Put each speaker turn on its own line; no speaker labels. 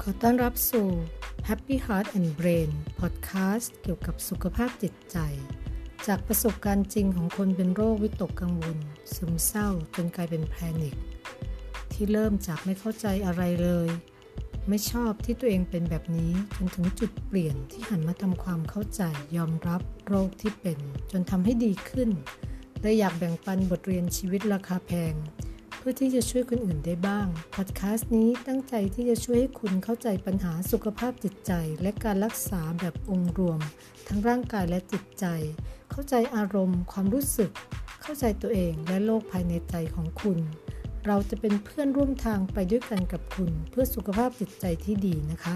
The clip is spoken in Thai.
ขอต้อนรับสู่ Happy Heart and Brain Podcast เกี่ยวกับสุขภาพจิตใจ จากประสบการณ์จริงของคนเป็นโรควิตกกังวล ซึมเศร้าจนกลายเป็นแพนิคที่เริ่มจากไม่เข้าใจอะไรเลย ไม่ชอบที่ตัวเองเป็นแบบนี้จนถึงจุดเปลี่ยนที่หันมาทำความเข้าใจยอมรับโรคที่เป็น จนทำให้ดีขึ้นและอยากแบ่งปันบทเรียนชีวิตราคาแพง พื่อที่จะช่วยคนอื่นได้บ้าง พอดแคสต์นี้ตั้งใจที่จะช่วยให้คุณเข้าใจปัญหาสุขภาพจิตใจ และการรักษาแบบองค์รวม ทั้งร่างกายและจิตใจ เข้าใจอารมณ์ ความรู้สึก เข้าใจตัวเองและโลกภายในใจของคุณ เราจะเป็นเพื่อนร่วมทางไปด้วยกันกับคุณ เพื่อสุขภาพจิตใจที่ดีนะคะ